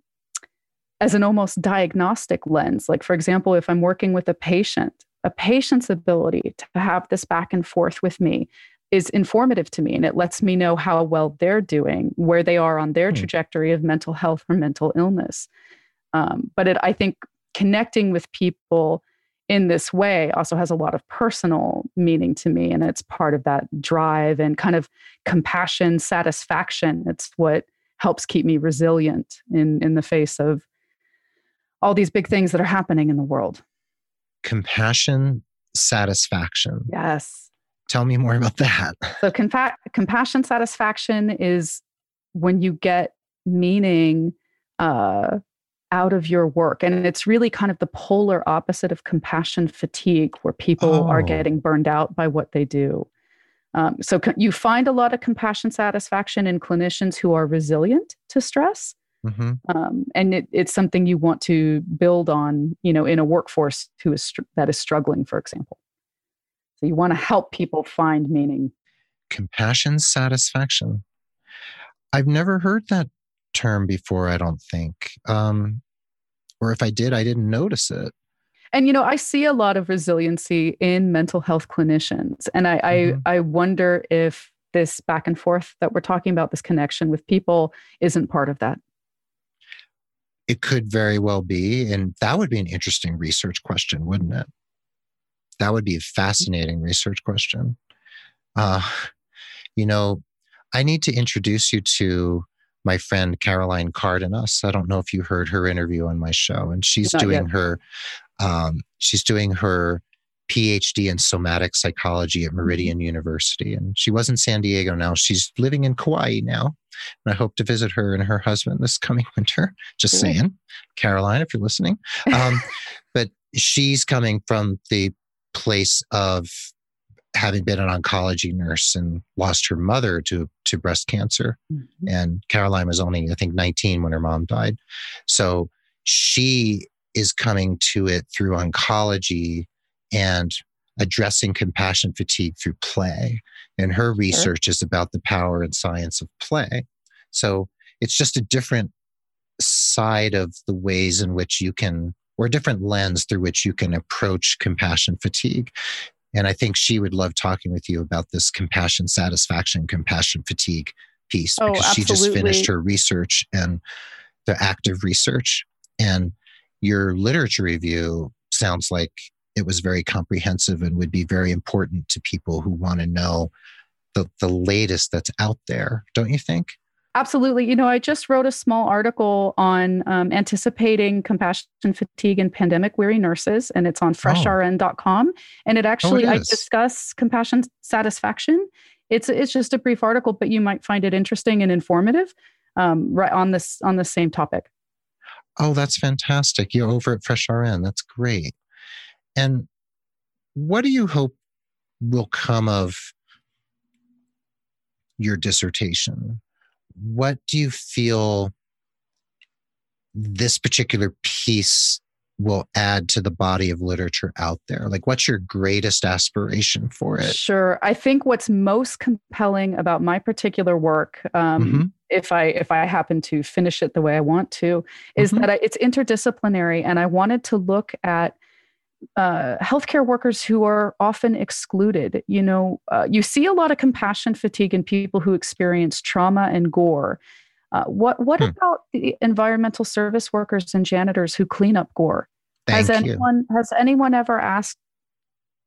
B: as an almost diagnostic lens. Like, for example, if I'm working with a patient, a patient's ability to have this back and forth with me is informative to me and it lets me know how well they're doing, where they are on their hmm. trajectory of mental health or mental illness. Um, but it, I think connecting with people in this way also has a lot of personal meaning to me. And it's part of that drive and kind of compassion, satisfaction. It's what helps keep me resilient in, in the face of all these big things that are happening in the world.
A: Compassion, satisfaction.
B: Yes.
A: Tell me more about that.
B: So, compa- compassion satisfaction is when you get meaning uh, out of your work. And it's really kind of the polar opposite of compassion fatigue, where people oh. are getting burned out by what they do. Um, so, co- you find a lot of compassion satisfaction in clinicians who are resilient to stress. Mm-hmm. Um, and it, it's something you want to build on, you know, in a workforce who is that is struggling, for example. So you want to help people find meaning.
A: Compassion satisfaction. I've never heard that term before, I don't think. Um, or if I did, I didn't notice it.
B: And you know, I see a lot of resiliency in mental health clinicians. And I, mm-hmm. I, I wonder if this back and forth that we're talking about, this connection with people, isn't part of that.
A: It could very well be. And that would be an interesting research question, wouldn't it? That would be a fascinating research question. Uh, you know, I need to introduce you to my friend Caroline Cardenas. I don't know if you heard her interview on my show, and she's Not doing yet. her um, she's doing her PhD in somatic psychology at mm-hmm. Meridian University. And she was in San Diego now. She's living in Kauai now. And I hope to visit her and her husband this coming winter. Just cool. saying, Caroline, if you're listening. Um, but she's coming from the place of having been an oncology nurse and lost her mother to to breast cancer mm-hmm. and caroline was only i think 19 when her mom died so she is coming to it through oncology and addressing compassion fatigue through play and her research sure. is about the power and science of play so it's just a different side of the ways in which you can or a different lens through which you can approach compassion fatigue. And I think she would love talking with you about this compassion satisfaction, compassion fatigue piece oh, because absolutely. she just finished her research and the active research. And your literature review sounds like it was very comprehensive and would be very important to people who want to know the, the latest that's out there, don't you think?
B: Absolutely. You know, I just wrote a small article on um, anticipating compassion fatigue in pandemic weary nurses, and it's on oh. freshrn.com. And it actually, oh, it I discuss compassion satisfaction. It's it's just a brief article, but you might find it interesting and informative, um, right on this on the same topic.
A: Oh, that's fantastic! You're over at FreshRN. That's great. And what do you hope will come of your dissertation? What do you feel this particular piece will add to the body of literature out there? Like, what's your greatest aspiration for it?
B: Sure. I think what's most compelling about my particular work um, mm-hmm. if I if I happen to finish it the way I want to, is mm-hmm. that I, it's interdisciplinary, and I wanted to look at uh, healthcare workers who are often excluded. You know, uh, you see a lot of compassion fatigue in people who experience trauma and gore. Uh, what what hmm. about the environmental service workers and janitors who clean up gore?
A: Thank
B: has anyone
A: you.
B: has anyone ever asked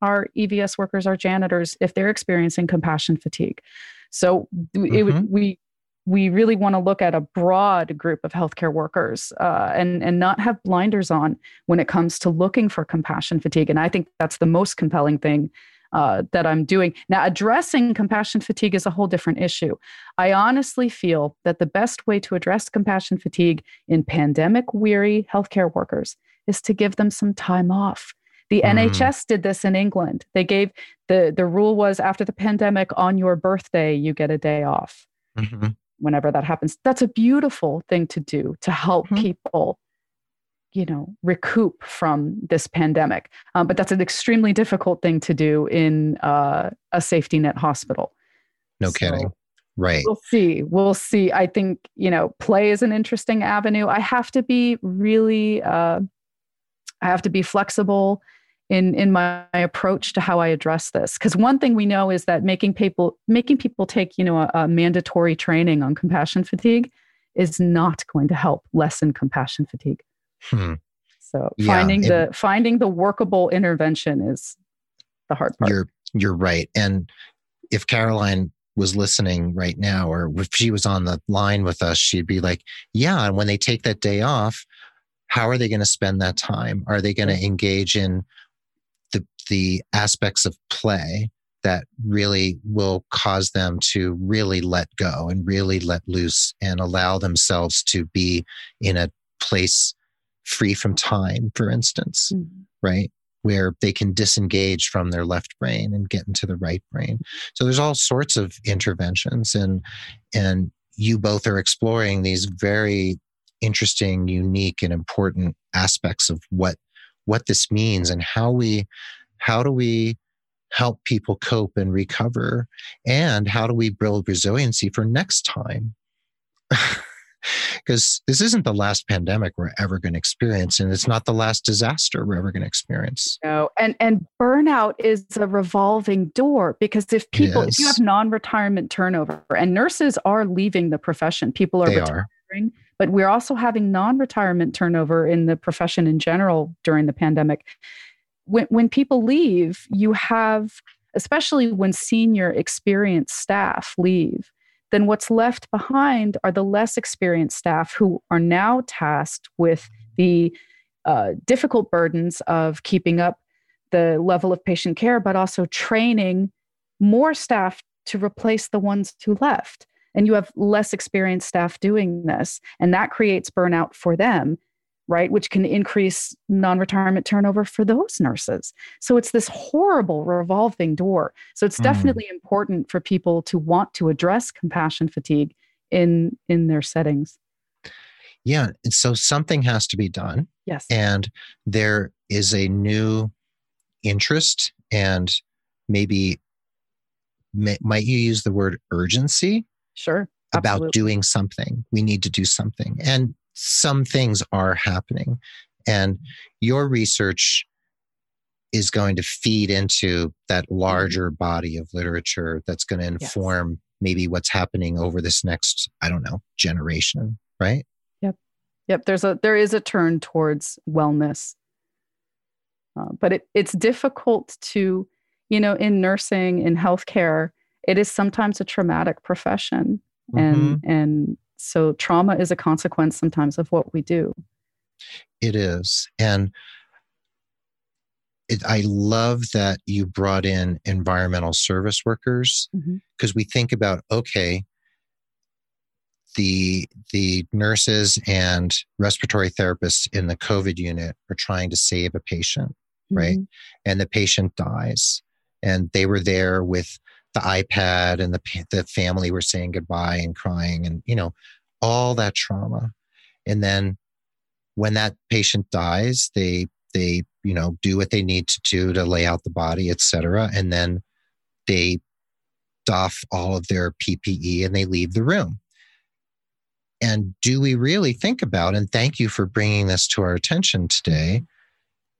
B: our EVS workers, our janitors, if they're experiencing compassion fatigue? So mm-hmm. it, we we really want to look at a broad group of healthcare workers uh, and and not have blinders on when it comes to looking for compassion fatigue. And I think that's the most compelling thing uh, that I'm doing. Now, addressing compassion fatigue is a whole different issue. I honestly feel that the best way to address compassion fatigue in pandemic weary healthcare workers is to give them some time off. The mm. NHS did this in England. They gave the the rule was after the pandemic on your birthday you get a day off. Mm-hmm. Whenever that happens, that's a beautiful thing to do to help mm-hmm. people, you know, recoup from this pandemic. Um, but that's an extremely difficult thing to do in uh, a safety net hospital.
A: No so, kidding. Right.
B: We'll see. We'll see. I think, you know, play is an interesting avenue. I have to be really, uh, I have to be flexible in in my approach to how I address this. Because one thing we know is that making people making people take you know a, a mandatory training on compassion fatigue is not going to help lessen compassion fatigue. Hmm. So finding yeah, it, the finding the workable intervention is the hard part.
A: You're you're right. And if Caroline was listening right now, or if she was on the line with us, she'd be like, "Yeah." And when they take that day off, how are they going to spend that time? Are they going to engage in the aspects of play that really will cause them to really let go and really let loose and allow themselves to be in a place free from time, for instance, mm-hmm. right? Where they can disengage from their left brain and get into the right brain. So there's all sorts of interventions and and you both are exploring these very interesting, unique, and important aspects of what what this means and how we how do we help people cope and recover? And how do we build resiliency for next time? Because this isn't the last pandemic we're ever going to experience and it's not the last disaster we're ever going to experience.
B: No and and burnout is a revolving door because if people if you have non-retirement turnover and nurses are leaving the profession people are
A: they
B: retiring are. but we're also having non-retirement turnover in the profession in general during the pandemic when, when people leave you have especially when senior experienced staff leave then what's left behind are the less experienced staff who are now tasked with the uh, difficult burdens of keeping up the level of patient care, but also training more staff to replace the ones who left. And you have less experienced staff doing this, and that creates burnout for them right? Which can increase non retirement turnover for those nurses. So it's this horrible revolving door. So it's mm. definitely important for people to want to address compassion fatigue in in their settings.
A: Yeah, and so something has to be done.
B: Yes.
A: And there is a new interest and maybe may, might you use the word urgency?
B: Sure.
A: Absolutely. About doing something. We need to do something. And some things are happening. And your research is going to feed into that mm-hmm. larger body of literature that's going to inform yes. maybe what's happening over this next, I don't know, generation, right?
B: Yep. Yep. There's a there is a turn towards wellness. Uh, but it, it's difficult to, you know, in nursing, in healthcare, it is sometimes a traumatic profession. Mm-hmm. And and so trauma is a consequence sometimes of what we do.
A: It is. And it, I love that you brought in environmental service workers because mm-hmm. we think about okay, the the nurses and respiratory therapists in the COVID unit are trying to save a patient, mm-hmm. right? And the patient dies, and they were there with the iPad and the the family were saying goodbye and crying and you know all that trauma and then when that patient dies they they you know do what they need to do to lay out the body etc and then they doff all of their PPE and they leave the room and do we really think about, and thank you for bringing this to our attention today,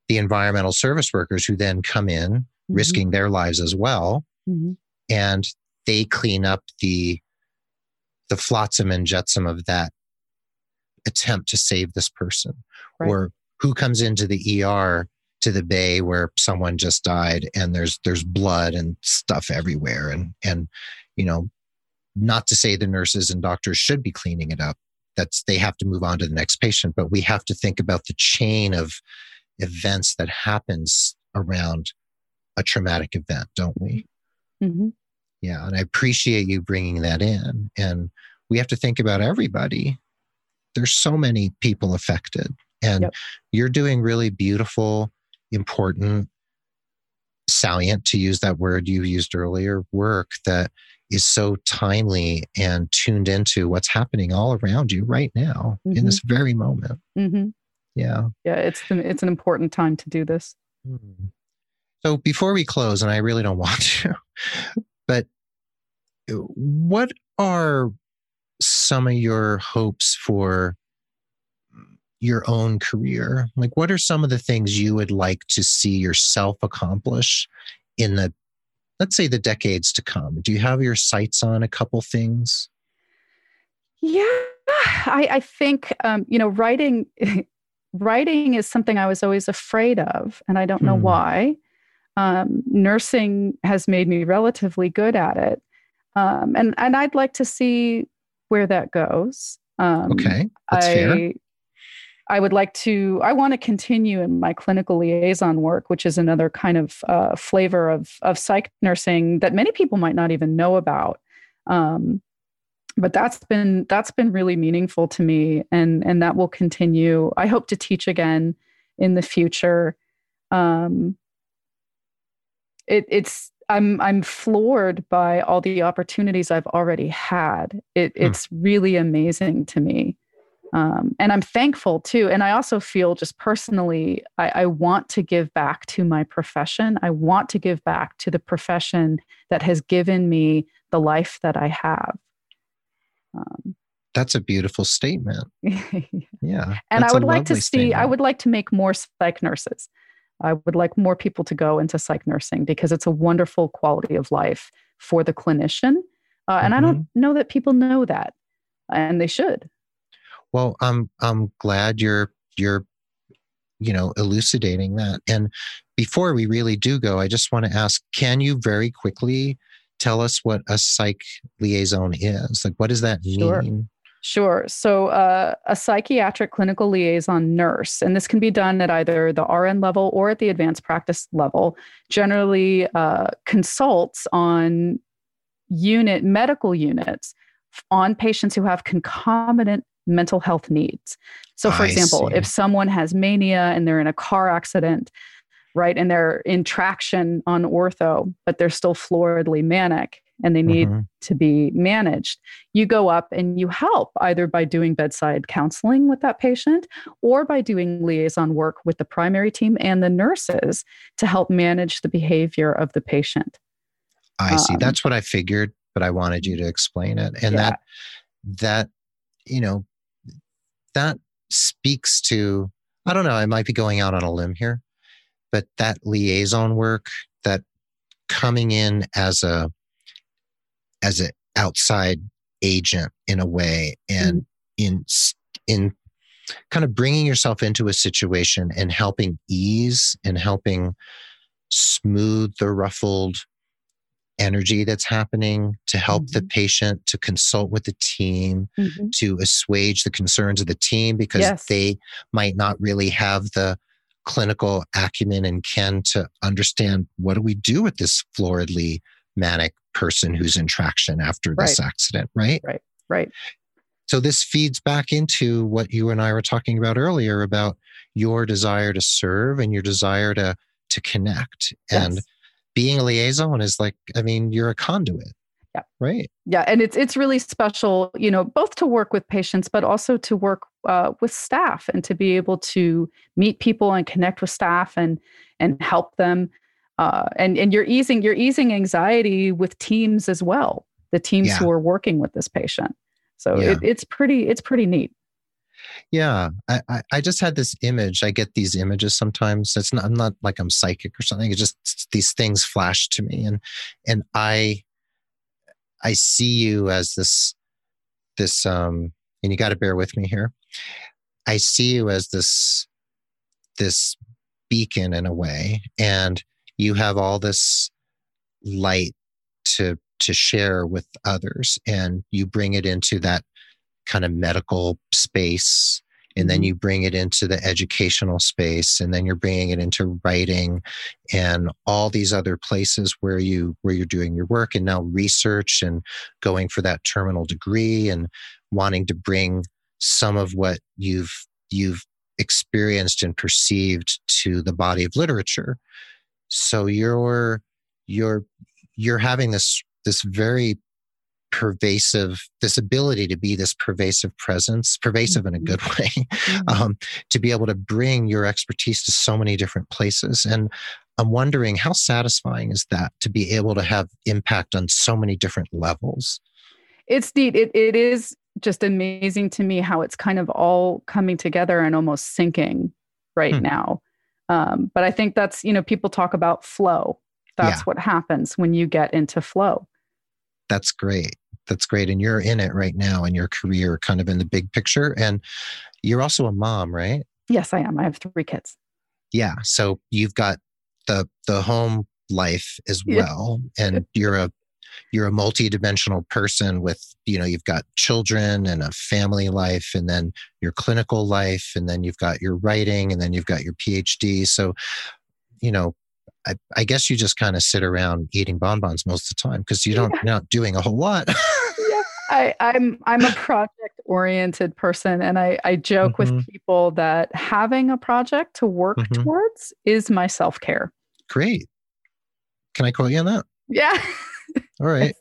A: the environmental service workers who then come in, mm-hmm. risking their lives as well, mm-hmm. And they clean up the the flotsam and jetsam of that attempt to save this person. Right. or who comes into the ER to the bay where someone just died and there's there's blood and stuff everywhere. And and you know not to say the nurses and doctors should be cleaning it up that's they have to move on to the next patient but we have to think about the chain of events that happens around a traumatic event don't we mm-hmm. yeah and i appreciate you bringing that in and we have to think about everybody there's so many people affected and yep. you're doing really beautiful important salient to use that word you used earlier work that is so timely and tuned into what's happening all around you right now mm-hmm. in this very moment mm-hmm. yeah
B: yeah it's it's an important time to do this mm-hmm.
A: So before we close and i really don't want to but what are some of your hopes for your own career? Like, what are some of the things you would like to see yourself accomplish in the, let's say, the decades to come? Do you have your sights on a couple things?
B: Yeah, I, I think um, you know writing. writing is something I was always afraid of, and I don't know hmm. why. Um, nursing has made me relatively good at it, um, and and I'd like to see where that goes.
A: Um, okay, that's I, fair.
B: I would like to, I want to continue in my clinical liaison work, which is another kind of uh, flavor of, of psych nursing that many people might not even know about. Um, but that's been that's been really meaningful to me and and that will continue i hope to teach again in the future um it, it's i'm i'm floored by all the opportunities i've already had it, hmm. it's really amazing to me um, and I'm thankful too. And I also feel just personally, I, I, want to give back to my profession. I want to give back to the profession that has given me the life that I have.
A: Um, that's a beautiful statement. yeah.
B: And I would like to see, statement. I would like to make more psych nurses. I would like more people to go into psych nursing because it's a wonderful quality of life for the clinician. Uh, and mm-hmm. I don't mm-hmm. know that people know that, and they should.
A: Well, I'm I'm glad you're you're you know elucidating that. And before we really do go, I just want to ask: Can you very quickly tell us what a psych liaison is? Like, what does that mean?
B: Sure. Sure. So, uh, a psychiatric clinical liaison nurse, and this can be done at either the RN level or at the advanced practice level, generally uh, consults on unit medical units on patients who have concomitant mental health needs. So, for I example, see. if someone has mania and they're in a car accident, right, and they're in traction on ortho, but they're still floridly manic and they need mm-hmm. to be managed, you go up and you help either by doing bedside counseling with that patient or by doing liaison work with the primary team and the nurses to help manage the behavior of the patient.
A: I see. Um, That's what I figured, but I wanted you to explain it. And yeah. that that you know that speaks to, I don't know, I might be going out on a limb here, but that liaison work, that coming in as a, as an outside agent in a way and mm-hmm. in, in kind of bringing yourself into a situation and helping ease and helping smooth the ruffled energy that's happening to help mm-hmm. the patient to consult with the team mm-hmm. to assuage the concerns of the team because yes. they might not really have the clinical acumen and can to understand what do we do with this floridly manic person who's in traction after this right. accident right
B: right right
A: so this feeds back into what you and I were talking about earlier about your desire to serve and your desire to to connect yes. and being a liaison is like, I mean, you're a conduit.
B: Yeah.
A: Right.
B: Yeah. And it's it's really special, you know, both to work with patients, but also to work uh, with staff and to be able to meet people and connect with staff and and help them. Uh, and and you're easing you're easing anxiety with teams as well. The teams yeah. who are working with this patient. So
A: Yeah.
B: it, it's pretty it's pretty neat.
A: Yeah, I, I, I just had this image. I get these images sometimes. It's not. I'm not like I'm psychic or something. It's just these things flash to me, and and I I see you as this this um. And you got to bear with me here. I see you as this this beacon in a way, and you have all this light to to share with others, and you bring it into that kind of medical space and then
B: Mhm.
A: you bring it into the educational space and then you're bringing it into writing and all these other places where you where you're doing your work and now research and going for that terminal degree and wanting to bring some of what you've you've experienced and perceived to the body of literature so you're you're you're having this this very pervasive this ability to be this pervasive presence pervasive in a good way um, to be able to bring your expertise to so many different places and i'm wondering how satisfying is that to be able to have impact on so many different levels
B: it's neat. It it is just amazing to me how it's kind of all coming together and almost syncing right
A: Hmm.
B: now. Um, but I think that's you know people talk about flow. That's
A: Yeah.
B: what happens when you get into flow.
A: that's great that's great and you're in it right now in your career kind of in the big picture and you're also a mom right
B: Yes, I am. I have three kids.
A: yeah so you've got the the home life as
B: Yeah.
A: well and you're a you're a multi-dimensional person with you know you've got children and a family life and then your clinical life and then you've got your writing and then you've got your phd so you know i, I guess you just kind of sit around eating bonbons most of the time because you don't you're not doing a whole lot
B: I, I'm I'm a project oriented person, and I I joke
A: Mhm.
B: with people that having a project to work
A: Mhm.
B: towards is my self care.
A: great can i quote you on that
B: Yeah.
A: All right.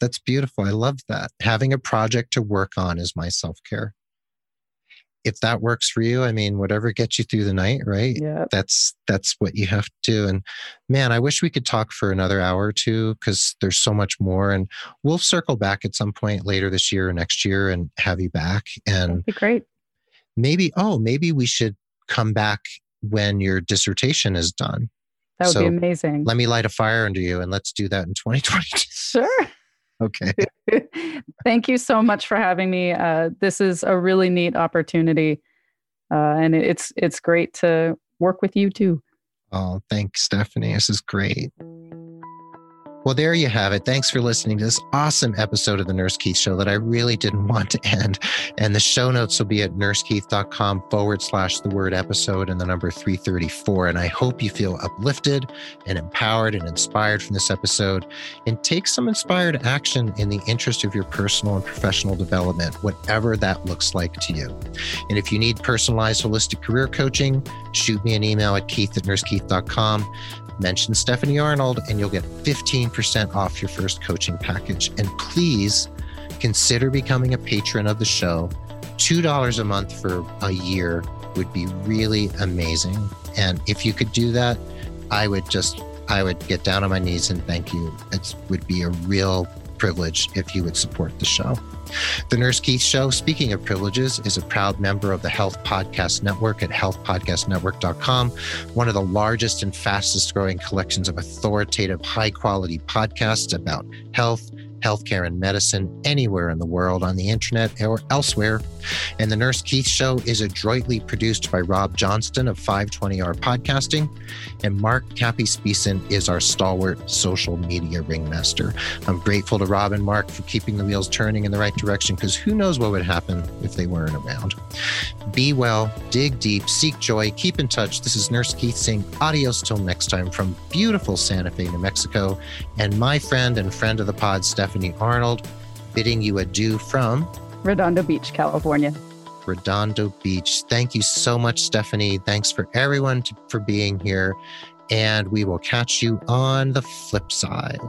A: That's beautiful. I love that. Having a project to work on is my self-care. If that works for you i mean whatever gets you through the night right?
B: Yeah.
A: that's that's what you have to do. And man i wish we could talk for another hour or two because there's so much more. And we'll circle back at some point later this year or next year and have you back. And
B: That'd be great.
A: maybe oh maybe we should come back when your dissertation is done
B: That would
A: So,
B: be amazing.
A: let me light a fire under you and let's do that in 2022
B: Sure.
A: okay
B: Thank you so much for having me. Uh, this is a really neat opportunity, uh, and it's it's great to work with you too.
A: Oh, thanks, Stephanie. This is great. Well, there you have it. Thanks for listening to this awesome episode of the Nurse Keith Show that I really didn't want to end. And the show notes will be at nursekeith.com forward slash the word episode and the number 334. And I hope you feel uplifted and empowered and inspired from this episode and take some inspired action in the interest of your personal and professional development, whatever that looks like to you. And if you need personalized holistic career coaching, shoot me an email at keith at nursekeith.com. Mention Stephanie Arnold and you'll get 15% off your first coaching package. And please consider becoming a patron of the show. $2 a month for a year would be really amazing. And if you could do that, I would just, I would get down on my knees and thank you. It would be a real privilege if you would support the show. The Nurse Keith Show, speaking of privileges, is a proud member of the Health Podcast Network at healthpodcastnetwork.com, one of the largest and fastest growing collections of authoritative, high quality podcasts about health, healthcare, and medicine anywhere in the world on the internet or elsewhere. And The Nurse Keith Show is adroitly produced by Rob Johnston of 520R Podcasting, and Mark Capispisan is our stalwart social media ringmaster. I'm grateful to Rob and Mark for keeping the wheels turning in the right direction because who knows what would happen if they weren't around. Be well, dig deep, seek joy, keep in touch. This is Nurse Keith saying adios till next time from beautiful Santa Fe, New Mexico, and my friend and friend of the pod, Stephanie Arnold, bidding you adieu from
B: Redondo Beach, California.
A: Redondo Beach. Thank you so much, Stephanie. Thanks for everyone to, for being here. And we will catch you on the flip side.